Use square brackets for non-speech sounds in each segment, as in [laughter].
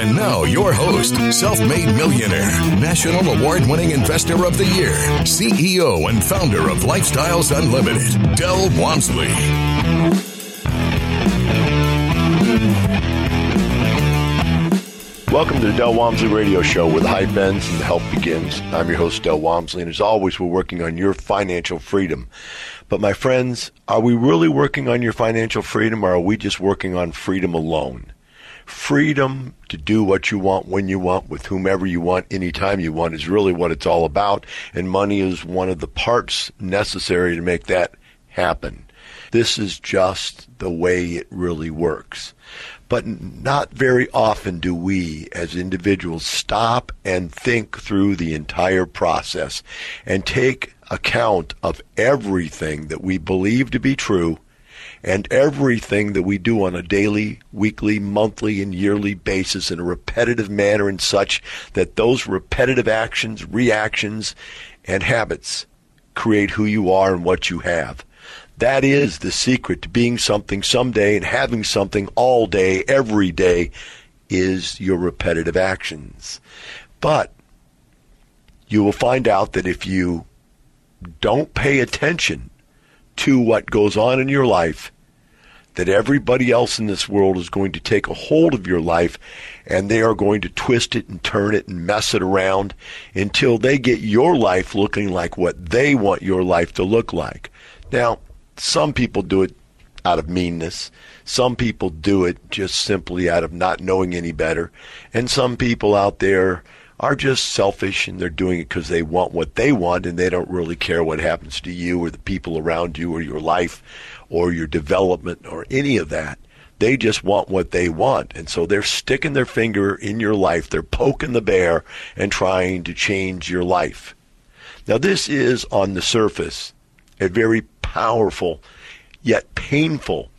And now, your host, self made millionaire, national award winning investor of the year, CEO and founder of Lifestyles Unlimited, Del Walmsley. Welcome to the Del Walmsley Radio Show where the hype ends and the help begins. I'm your host, Del Walmsley, and as always, we're working on your financial freedom. But my friends, are we really working on your financial freedom or are we just working on freedom alone? Freedom to do what you want when you want with whomever you want anytime you want is really what it's all about. And money is one of the parts necessary to make that happen. This is just the way it really works. But not very often do we as individuals stop and think through the entire process and take account of everything that we believe to be true and everything that we do on a daily, weekly, monthly, and yearly basis in a repetitive manner and such that those repetitive actions, reactions, and habits create who you are and what you have. That is the secret to being something someday and having something all day, every day, is your repetitive actions. But you will find out that if you don't pay attention to what goes on in your life, that everybody else in this world is going to take a hold of your life and they are going to twist it and turn it and mess it around until they get your life looking like what they want your life to look like. Now, some people do it out of meanness. Some people do it just simply out of not knowing any better. And some people out there are just selfish and they're doing it because they want what they want and they don't really care what happens to you or the people around you or your life or your development or any of that. They just want what they want. And so they're sticking their finger in your life. They're poking the bear and trying to change your life. Now, this is on the surface a very powerful yet painful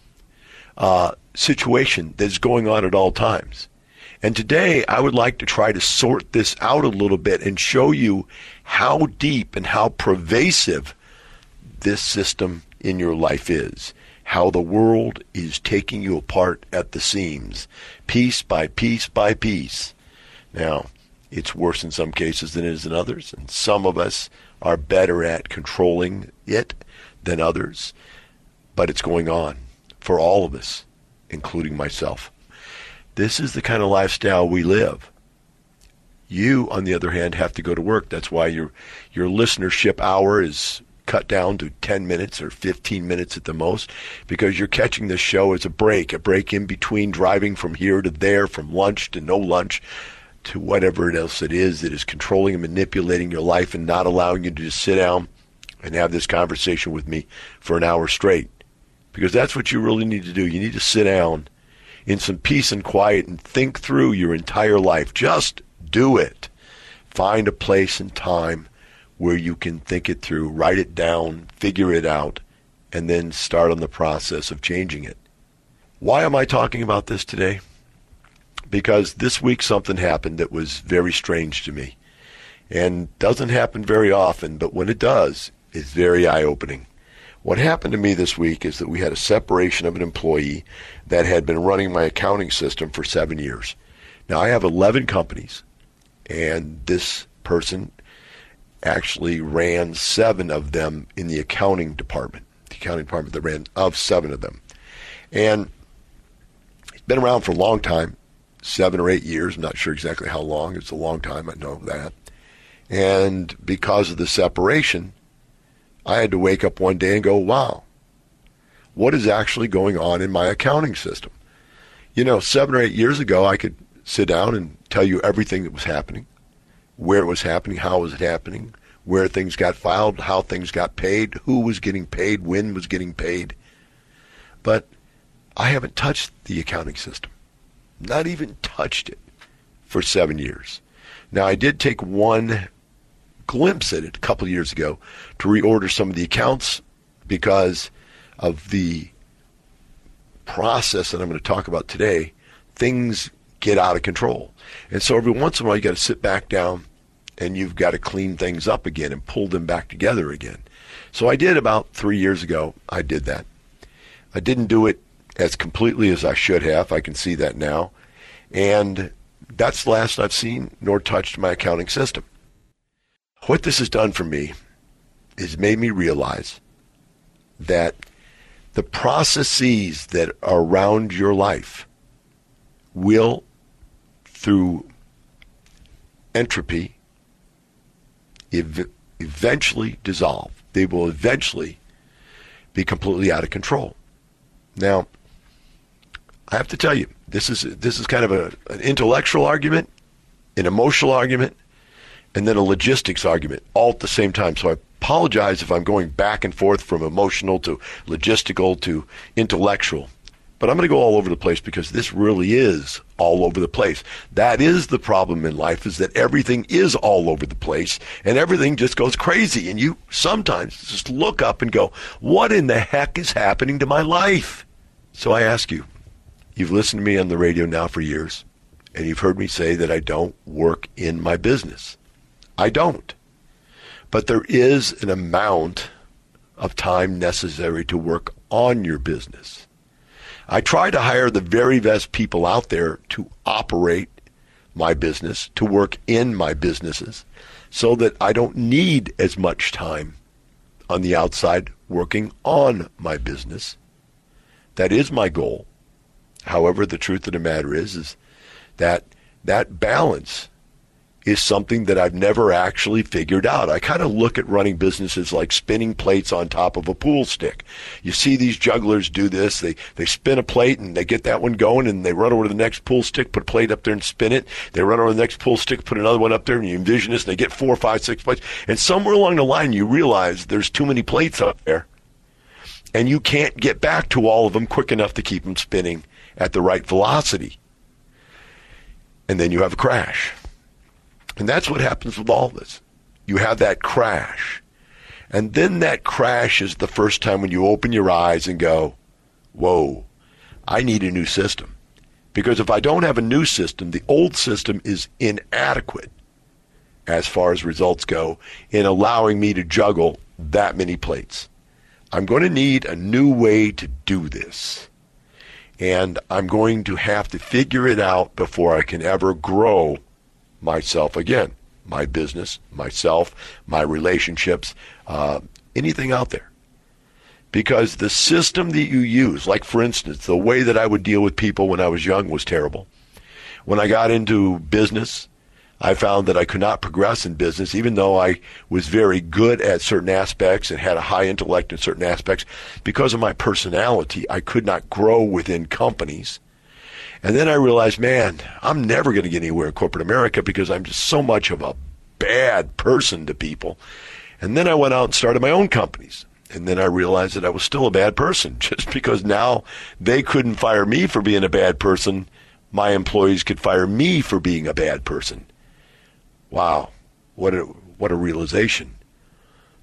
uh, situation that's going on at all times. And today I would like to try to sort this out a little bit and show you how deep and how pervasive this system in your life is. How the world is taking you apart at the seams, piece by piece by piece. Now, it's worse in some cases than it is in others, and some of us are better at controlling it than others, but it's going on for all of us, including myself. This is the kind of lifestyle we live. You, on the other hand, have to go to work. That's why your your listenership hour is cut down to 10 minutes or 15 minutes at the most because you're catching this show as a break, a break in between driving from here to there, from lunch to no lunch to whatever else it is that is controlling and manipulating your life and not allowing you to just sit down and have this conversation with me for an hour straight. Because that's what you really need to do. You need to sit down in some peace and quiet and think through your entire life. Just do it. Find a place and time where you can think it through, write it down, figure it out, and then start on the process of changing it. Why am I talking about this today? Because this week something happened that was very strange to me. And doesn't happen very often, but when it does, it's very eye opening. What happened to me this week is that we had a separation of an employee that had been running my accounting system for seven years. Now, I have 11 companies, and this person actually ran seven of them in the accounting department, the accounting department that ran of seven of them. And he's been around for a long time, seven or eight years. I'm not sure exactly how long. It's a long time, I know that. And because of the separation, I had to wake up one day and go, wow, what is actually going on in my accounting system? You know, seven or eight years ago, I could sit down and tell you everything that was happening, where it was happening, how was it happening, where things got filed, how things got paid, who was getting paid, when was getting paid. But I haven't touched the accounting system, not even touched it for seven years. Now, I did take one glimpse at it a couple years ago to reorder some of the accounts because of the process that I'm going to talk about today. Things get out of control. And so every once in a while, you got to sit back down and you've got to clean things up again and pull them back together again. So I did about three years ago. I did that. I didn't do it as completely as I should have. I can see that now. And that's the last I've seen nor touched my accounting system. What this has done for me is made me realize that the processes that are around your life will, through entropy, ev- eventually dissolve. They will eventually be completely out of control. Now, I have to tell you, this is this is kind of a, an intellectual argument, an emotional argument, and then a logistics argument all at the same time. So I apologize if I'm going back and forth from emotional to logistical to intellectual. But I'm going to go all over the place because this really is all over the place. That is the problem in life is that everything is all over the place and everything just goes crazy. And you sometimes just look up and go, what in the heck is happening to my life? So I ask you, you've listened to me on the radio now for years and you've heard me say that I don't work in my business. I don't. But there is an amount of time necessary to work on your business. I try to hire the very best people out there to operate my business, to work in my businesses, so that I don't need as much time on the outside working on my business. That is my goal. However, the truth of the matter is, is that that balance is something that I've never actually figured out. I kind of look at running businesses like spinning plates on top of a pool stick. You see these jugglers do this. They, they spin a plate and they get that one going and they run over to the next pool stick, put a plate up there and spin it. They run over the next pool stick, put another one up there and you envision this and they get four, five, six plates. And somewhere along the line you realize there's too many plates up there and you can't get back to all of them quick enough to keep them spinning at the right velocity. And then you have a crash and that's what happens with all this. You have that crash. And then that crash is the first time when you open your eyes and go, whoa, I need a new system. Because if I don't have a new system, the old system is inadequate as far as results go in allowing me to juggle that many plates. I'm going to need a new way to do this. And I'm going to have to figure it out before I can ever grow myself again, my business, myself, my relationships, uh, anything out there. Because the system that you use, like for instance, the way that I would deal with people when I was young was terrible. When I got into business, I found that I could not progress in business, even though I was very good at certain aspects and had a high intellect in certain aspects. Because of my personality, I could not grow within companies and then I realized, man, I'm never going to get anywhere in corporate America because I'm just so much of a bad person to people. And then I went out and started my own companies. And then I realized that I was still a bad person [laughs] just because now they couldn't fire me for being a bad person. My employees could fire me for being a bad person. Wow. What a, what a realization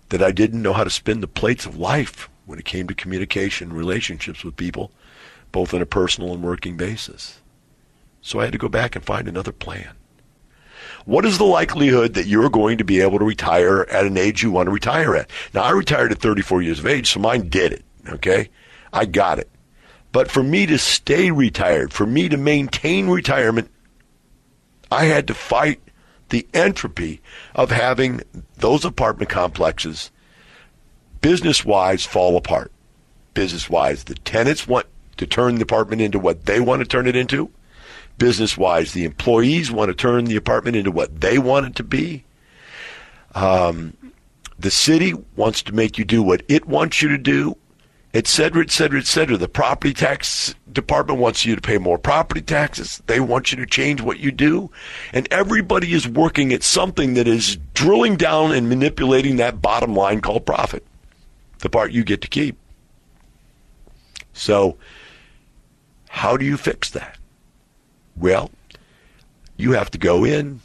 that I didn't know how to spin the plates of life when it came to communication, relationships with people both on a personal and working basis. So I had to go back and find another plan. What is the likelihood that you're going to be able to retire at an age you want to retire at? Now, I retired at 34 years of age, so mine did it, okay? I got it. But for me to stay retired, for me to maintain retirement, I had to fight the entropy of having those apartment complexes business wise fall apart. Business wise, the tenants want to turn the apartment into what they want to turn it into. Business wise, the employees want to turn the apartment into what they want it to be. Um, the city wants to make you do what it wants you to do, et cetera, et cetera, et cetera. The property tax department wants you to pay more property taxes. They want you to change what you do. And everybody is working at something that is drilling down and manipulating that bottom line called profit, the part you get to keep. So, how do you fix that? Well, you have to go in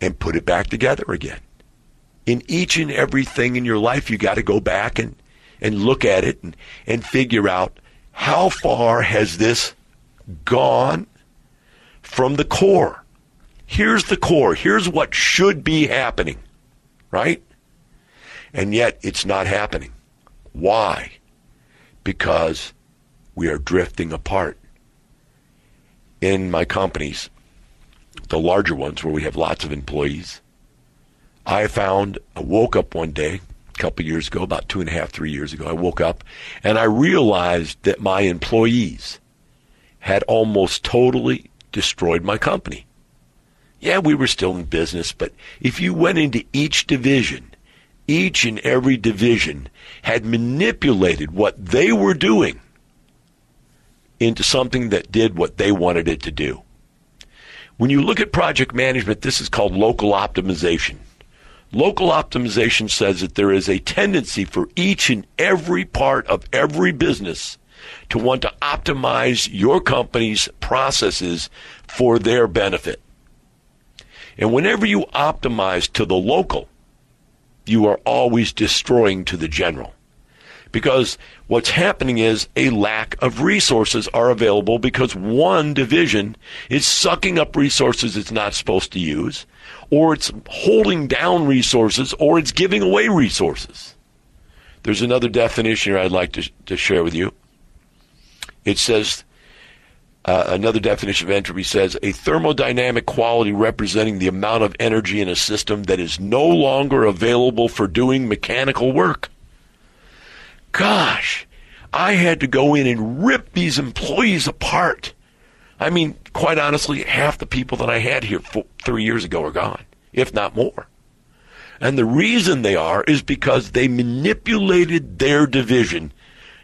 and put it back together again. in each and everything in your life, you got to go back and, and look at it and, and figure out how far has this gone from the core. Here's the core. Here's what should be happening, right? And yet it's not happening. Why? Because we are drifting apart. In my companies, the larger ones where we have lots of employees, I found, I woke up one day, a couple years ago, about two and a half, three years ago, I woke up and I realized that my employees had almost totally destroyed my company. Yeah, we were still in business, but if you went into each division, each and every division had manipulated what they were doing into something that did what they wanted it to do. When you look at project management, this is called local optimization. Local optimization says that there is a tendency for each and every part of every business to want to optimize your company's processes for their benefit. And whenever you optimize to the local, you are always destroying to the general. Because what's happening is a lack of resources are available because one division is sucking up resources it's not supposed to use or it's holding down resources, or it's giving away resources. There's another definition here I'd like to, to share with you. It says, uh, another definition of entropy says a thermodynamic quality representing the amount of energy in a system that is no longer available for doing mechanical work. Gosh, I had to go in and rip these employees apart I mean, quite honestly, half the people that I had here four, three years ago are gone, if not more. And the reason they are is because they manipulated their division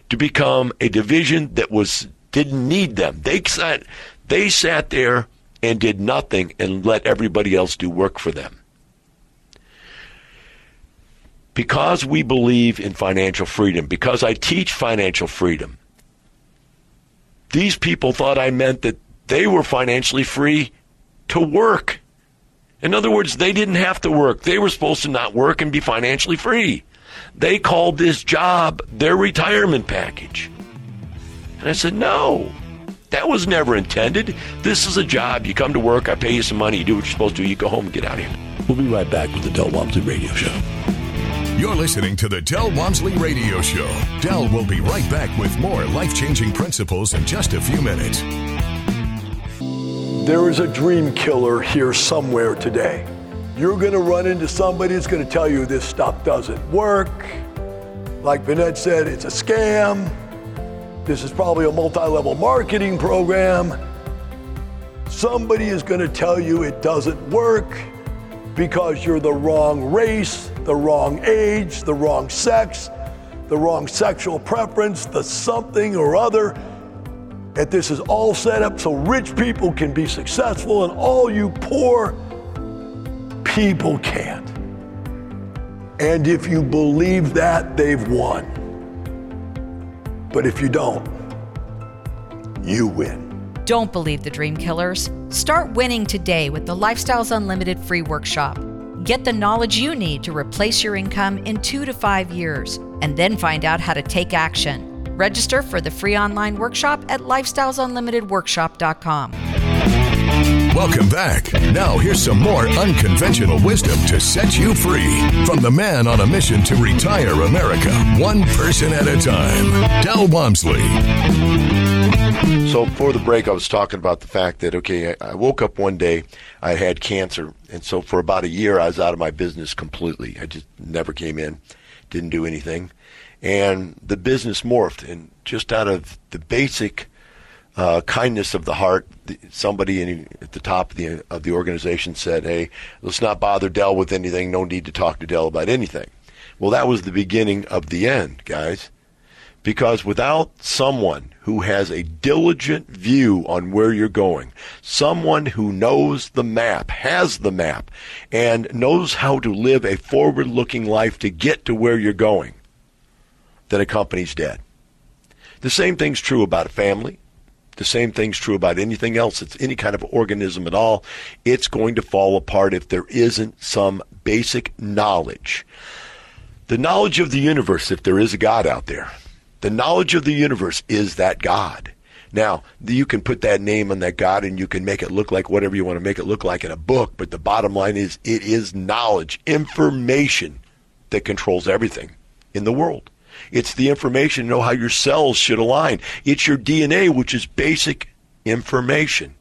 to become a division that was didn't need them. They sat they sat there and did nothing and let everybody else do work for them. Because we believe in financial freedom, because I teach financial freedom, these people thought I meant that they were financially free to work. In other words, they didn't have to work. They were supposed to not work and be financially free. They called this job their retirement package. And I said, no, that was never intended. This is a job. You come to work, I pay you some money, you do what you're supposed to, you go home and get out of here. We'll be right back with the Del Walmsley Radio Show. You're listening to the Del Walmsley Radio Show. Del will be right back with more life changing principles in just a few minutes. There is a dream killer here somewhere today. You're going to run into somebody that's going to tell you this stuff doesn't work. Like Vanette said, it's a scam. This is probably a multi level marketing program. Somebody is going to tell you it doesn't work because you're the wrong race, the wrong age, the wrong sex, the wrong sexual preference, the something or other. And this is all set up so rich people can be successful and all you poor people can't. And if you believe that, they've won. But if you don't, you win. Don't believe the dream killers. Start winning today with the Lifestyles Unlimited free workshop. Get the knowledge you need to replace your income in two to five years, and then find out how to take action. Register for the free online workshop at lifestylesunlimitedworkshop.com. Welcome back. Now, here's some more unconventional wisdom to set you free from the man on a mission to retire America, one person at a time, Del Walmsley. So, before the break, I was talking about the fact that, okay, I woke up one day, I had cancer, and so for about a year, I was out of my business completely. I just never came in, didn't do anything and the business morphed. And just out of the basic uh, kindness of the heart, somebody in, at the top of the of the organization said, "Hey, let's not bother Del with anything. No need to talk to Del about anything." Well, that was the beginning of the end, guys. Because without someone who has a diligent view on where you're going, someone who knows the map, has the map, and knows how to live a forward looking life to get to where you're going, then a company's dead. The same thing's true about a family. The same thing's true about anything else. It's any kind of organism at all. It's going to fall apart if there isn't some basic knowledge. The knowledge of the universe, if there is a God out there, the knowledge of the universe is that God. Now, you can put that name on that God and you can make it look like whatever you want to make it look like in a book, but the bottom line is it is knowledge, information that controls everything in the world. It's the information to know how your cells should align. It's your DNA, which is basic information.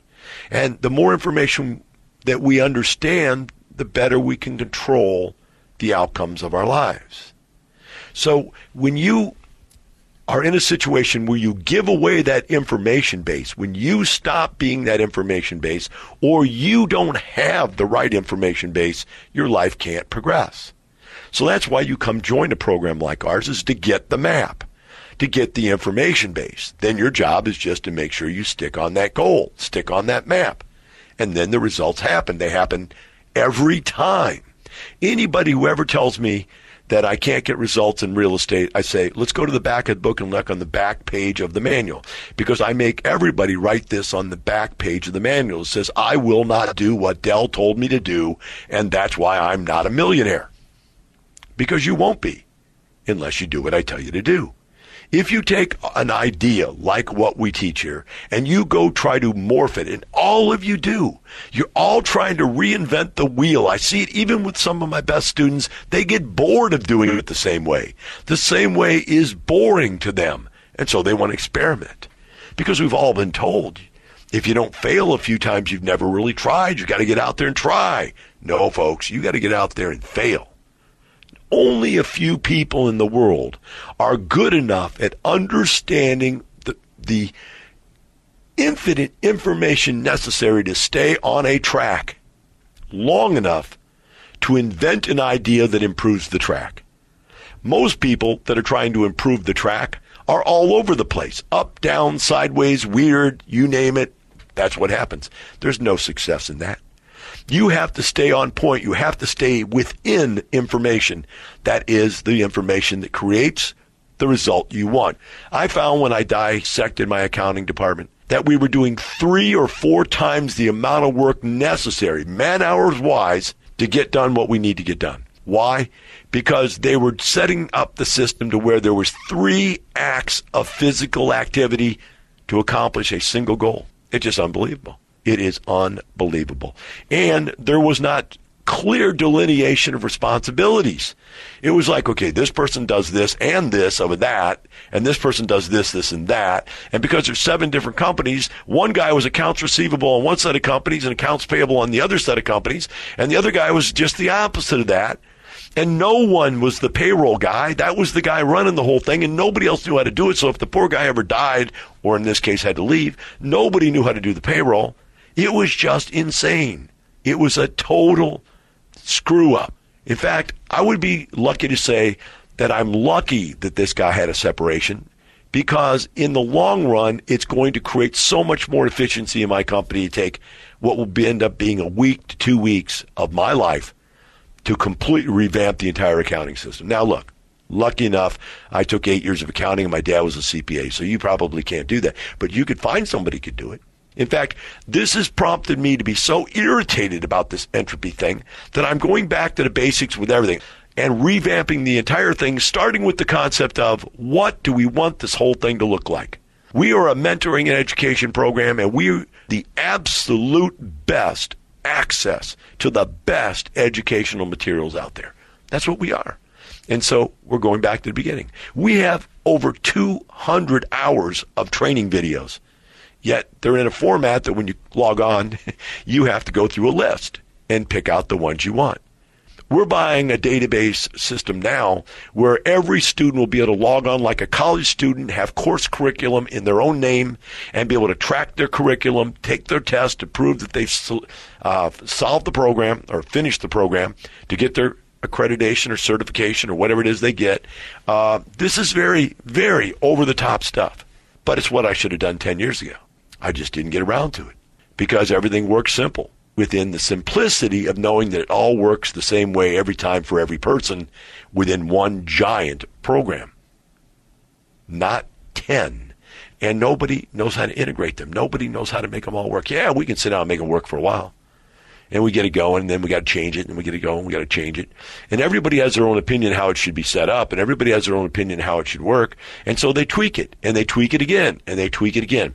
And the more information that we understand, the better we can control the outcomes of our lives. So when you are in a situation where you give away that information base, when you stop being that information base, or you don't have the right information base, your life can't progress. So that's why you come join a program like ours is to get the map, to get the information base. Then your job is just to make sure you stick on that goal, stick on that map. And then the results happen. They happen every time. Anybody who ever tells me that I can't get results in real estate, I say, let's go to the back of the book and look on the back page of the manual. Because I make everybody write this on the back page of the manual. It says, I will not do what Del told me to do, and that's why I'm not a millionaire because you won't be unless you do what I tell you to do. If you take an idea like what we teach here and you go try to morph it, and all of you do, you're all trying to reinvent the wheel. I see it even with some of my best students. They get bored of doing it the same way. The same way is boring to them. And so they want to experiment. Because we've all been told if you don't fail a few times, you've never really tried. You've got to get out there and try. No, folks, you got to get out there and fail only a few people in the world are good enough at understanding the, the infinite information necessary to stay on a track long enough to invent an idea that improves the track. Most people that are trying to improve the track are all over the place up, down, sideways, weird, you name it. That's what happens. There's no success in that. You have to stay on point. You have to stay within information. That is the information that creates the result you want. I found when I dissected my accounting department that we were doing three or four times the amount of work necessary, man hours wise, to get done what we need to get done. Why? Because they were setting up the system to where there was three acts of physical activity to accomplish a single goal. It's just unbelievable. It is unbelievable. And there was not clear delineation of responsibilities. It was like, okay, this person does this and this over that, and this person does this, this, and that. And because there's seven different companies, one guy was accounts receivable on one set of companies and accounts payable on the other set of companies, and the other guy was just the opposite of that. And no one was the payroll guy. That was the guy running the whole thing, and nobody else knew how to do it. So if the poor guy ever died, or in this case had to leave, nobody knew how to do the payroll. It was just insane. It was a total screw up. In fact, I would be lucky to say that I'm lucky that this guy had a separation because in the long run, it's going to create so much more efficiency in my company to take what will be, end up being a week to two weeks of my life to completely revamp the entire accounting system. Now, look, lucky enough, I took eight years of accounting and my dad was a CPA, so you probably can't do that. But you could find somebody could do it. In fact, this has prompted me to be so irritated about this entropy thing that I'm going back to the basics with everything and revamping the entire thing, starting with the concept of what do we want this whole thing to look like? We are a mentoring and education program, and we're the absolute best access to the best educational materials out there. That's what we are. And so we're going back to the beginning. We have over 200 hours of training videos. Yet they're in a format that when you log on, [laughs] you have to go through a list and pick out the ones you want. We're buying a database system now where every student will be able to log on like a college student, have course curriculum in their own name, and be able to track their curriculum, take their test to prove that they've uh, solved the program or finished the program to get their accreditation or certification or whatever it is they get. Uh, this is very, very over the top stuff, but it's what I should have done 10 years ago. I just didn't get around to it because everything works simple within the simplicity of knowing that it all works the same way every time for every person within one giant program. Not 10, and nobody knows how to integrate them. Nobody knows how to make them all work. Yeah, we can sit down and make them work for a while. And we get it going, and then we got to change it, and we get it going, we got to change it. And everybody has their own opinion how it should be set up, and everybody has their own opinion how it should work. And so they tweak it, and they tweak it again, and they tweak it again.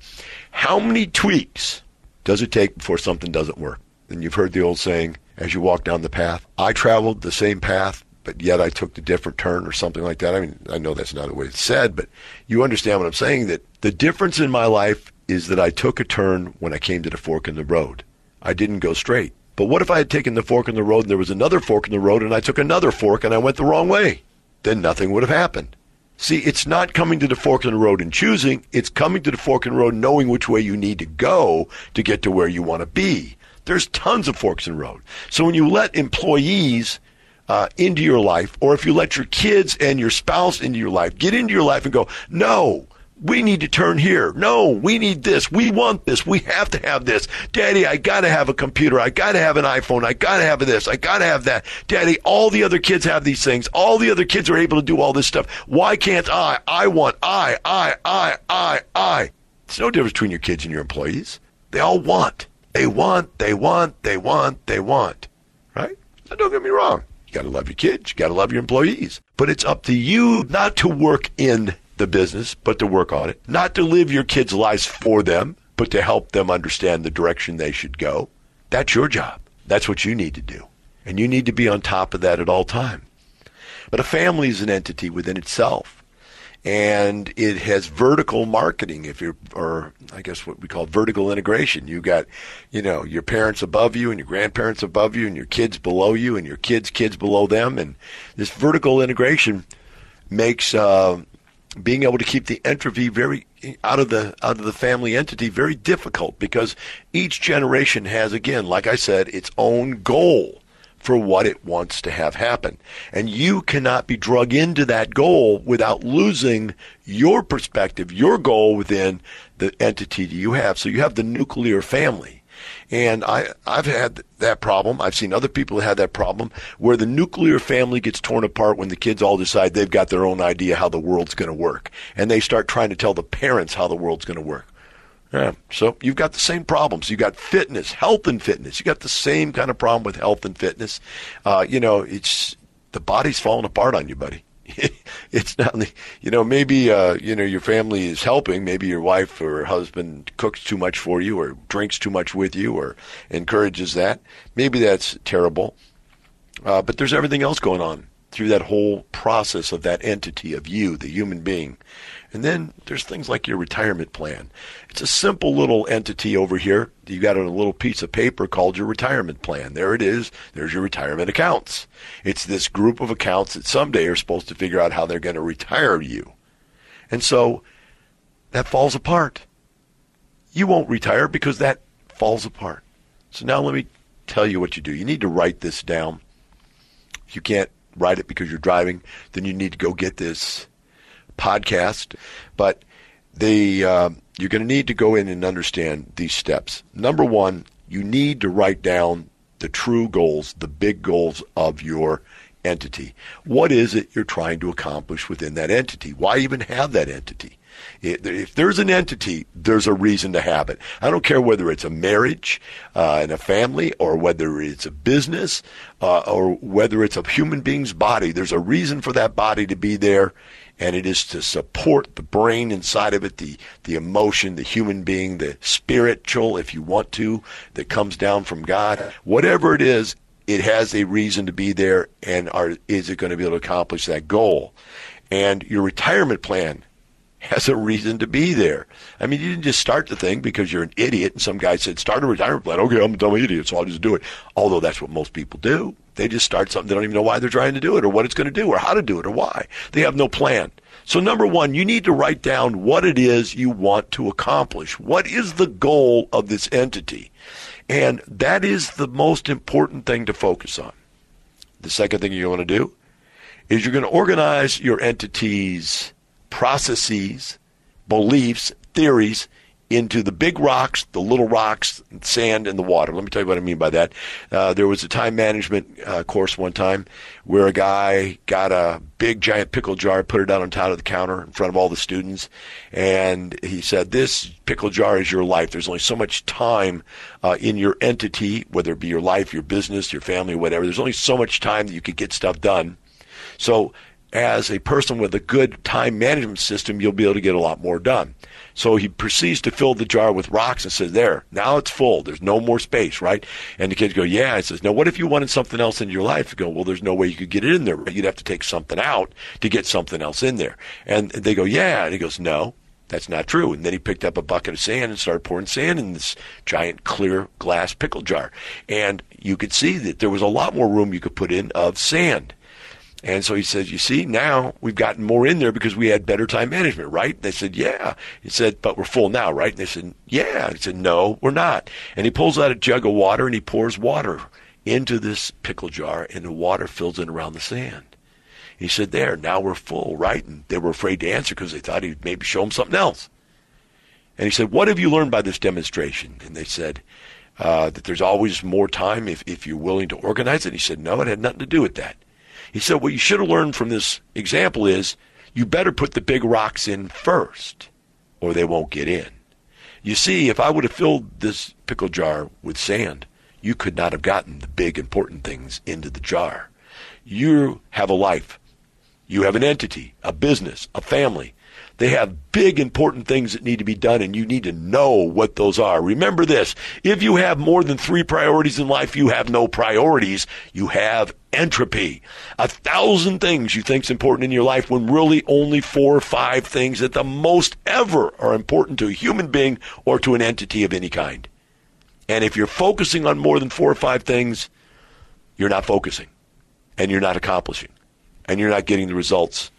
How many tweaks does it take before something doesn't work? And you've heard the old saying, as you walk down the path. I traveled the same path, but yet I took the different turn or something like that. I mean, I know that's not the way it's said, but you understand what I'm saying that the difference in my life is that I took a turn when I came to the fork in the road. I didn't go straight. But what if I had taken the fork in the road and there was another fork in the road and I took another fork and I went the wrong way? Then nothing would have happened. See, it's not coming to the fork in the road and choosing, it's coming to the fork in the road knowing which way you need to go to get to where you want to be. There's tons of forks in the road. So when you let employees uh, into your life, or if you let your kids and your spouse into your life, get into your life and go, no, we need to turn here. No, we need this. We want this. We have to have this. Daddy, I got to have a computer. I got to have an iPhone. I got to have this. I got to have that. Daddy, all the other kids have these things. All the other kids are able to do all this stuff. Why can't I? I want I, I, I, I, I. There's no difference between your kids and your employees. They all want. They want, they want, they want, they want. Right? Now, don't get me wrong. You got to love your kids. You got to love your employees. But it's up to you not to work in the business, but to work on it. Not to live your kids' lives for them, but to help them understand the direction they should go. That's your job. That's what you need to do. And you need to be on top of that at all time. But a family is an entity within itself and it has vertical marketing if you're or i guess what we call vertical integration you got you know your parents above you and your grandparents above you and your kids below you and your kids kids below them and this vertical integration makes uh, being able to keep the entropy very out of the out of the family entity very difficult because each generation has again like i said its own goal for what it wants to have happen. And you cannot be drug into that goal without losing your perspective, your goal within the entity you have. So you have the nuclear family. And I, I've had that problem. I've seen other people have that problem where the nuclear family gets torn apart when the kids all decide they've got their own idea how the world's going to work. And they start trying to tell the parents how the world's going to work. Yeah. So you've got the same problems. You've got fitness, health, and fitness. You got the same kind of problem with health and fitness. Uh, you know, it's the body's falling apart on you, buddy. It's not, the, you know, maybe uh, you know your family is helping. Maybe your wife or husband cooks too much for you, or drinks too much with you, or encourages that. Maybe that's terrible. Uh, but there's everything else going on through that whole process of that entity of you, the human being. And then there's things like your retirement plan. It's a simple little entity over here. You got a little piece of paper called your retirement plan. There it is. There's your retirement accounts. It's this group of accounts that someday are supposed to figure out how they're going to retire you. And so that falls apart. You won't retire because that falls apart. So now let me tell you what you do. You need to write this down. You can't write it because you're driving, then you need to go get this podcast, but they uh, you're going to need to go in and understand these steps. Number one, you need to write down the true goals, the big goals of your entity. What is it you're trying to accomplish within that entity? Why even have that entity? If there's an entity, there's a reason to have it. I don't care whether it's a marriage uh, and a family, or whether it's a business, uh, or whether it's a human being's body. There's a reason for that body to be there, and it is to support the brain inside of it, the, the emotion, the human being, the spiritual, if you want to, that comes down from God. Whatever it is, it has a reason to be there, and are, is it going to be able to accomplish that goal? And your retirement plan has a reason to be there. I mean, you didn't just start the thing because you're an idiot and some guy said, start a retirement plan. Okay, I'm a dumb idiot, so I'll just do it. Although that's what most people do. They just start something. They don't even know why they're trying to do it or what it's going to do or how to do it or why. They have no plan. So number one, you need to write down what it is you want to accomplish. What is the goal of this entity? And that is the most important thing to focus on. The second thing you want to do is you're going to organize your entity's processes, beliefs, theories into the big rocks, the little rocks, sand, and the water. Let me tell you what I mean by that. Uh, there was a time management uh, course one time where a guy got a big giant pickle jar, put it out on top of the counter in front of all the students, and he said, "This pickle jar is your life. There's only so much time uh, in your entity, whether it be your life, your business, your family, whatever. There's only so much time that you could get stuff done." So as a person with a good time management system, you'll be able to get a lot more done. So he proceeds to fill the jar with rocks and says, There, now it's full. There's no more space, right? And the kids go, Yeah. He says, Now, what if you wanted something else in your life? You go, Well, there's no way you could get it in there. You'd have to take something out to get something else in there. And they go, Yeah. And he goes, No. That's not true. And then he picked up a bucket of sand and started pouring sand in this giant clear glass pickle jar. And you could see that there was a lot more room you could put in of sand. And so he says, You see, now we've gotten more in there because we had better time management, right? They said, Yeah. He said, But we're full now, right? And they said, Yeah. He said, No, we're not. And he pulls out a jug of water and he pours water into this pickle jar, and the water fills in around the sand. He said, There, now we're full, right? And they were afraid to answer because they thought he'd maybe show them something else. And he said, What have you learned by this demonstration? And they said, uh, That there's always more time if, if you're willing to organize it. He said, No, it had nothing to do with that. He said, What you should have learned from this example is you better put the big rocks in first, or they won't get in. You see, if I would have filled this pickle jar with sand, you could not have gotten the big important things into the jar. You have a life. You have an entity, a business, a family. They have big important things that need to be done and you need to know what those are. Remember this. If you have more than three priorities in life, you have no priorities. You have entropy. A thousand things you think is important in your life when really only four or five things at the most ever are important to a human being or to an entity of any kind. And if you're focusing on more than four or five things, you're not focusing and you're not accomplishing and you're not getting the results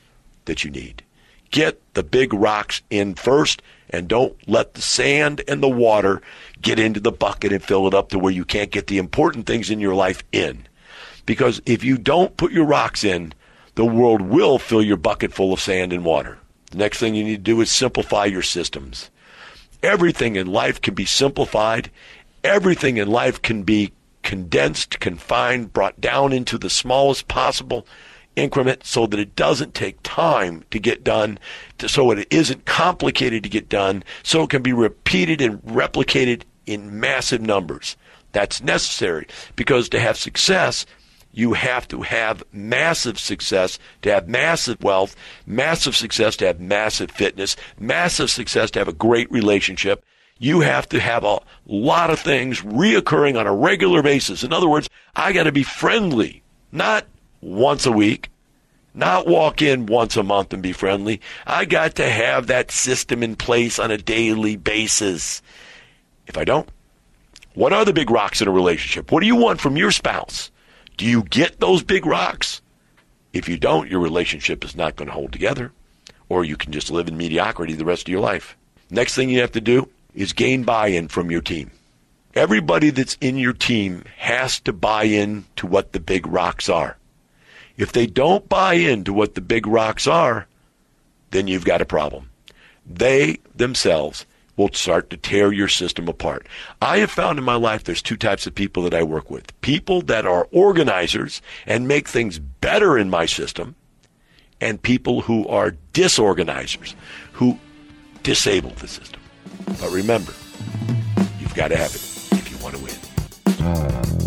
that you need. Get the big rocks in first and don't let the sand and the water get into the bucket and fill it up to where you can't get the important things in your life in. Because if you don't put your rocks in, the world will fill your bucket full of sand and water. The next thing you need to do is simplify your systems. Everything in life can be simplified. Everything in life can be condensed, confined, brought down into the smallest possible increment so that it doesn't take time to get done, so it isn't complicated to get done, so it can be repeated and replicated in massive numbers. That's necessary because to have success, you have to have massive success to have massive wealth, massive success to have massive fitness, massive success to have a great relationship. You have to have a lot of things reoccurring on a regular basis. In other words, I got to be friendly, not once a week, not walk in once a month and be friendly. I got to have that system in place on a daily basis. If I don't, what are the big rocks in a relationship? What do you want from your spouse? Do you get those big rocks? If you don't, your relationship is not going to hold together, or you can just live in mediocrity the rest of your life. Next thing you have to do is gain buy in from your team. Everybody that's in your team has to buy in to what the big rocks are. If they don't buy into what the big rocks are, then you've got a problem. They themselves will start to tear your system apart. I have found in my life there's two types of people that I work with people that are organizers and make things better in my system, and people who are disorganizers who disable the system. But remember, you've got to have it if you want to win.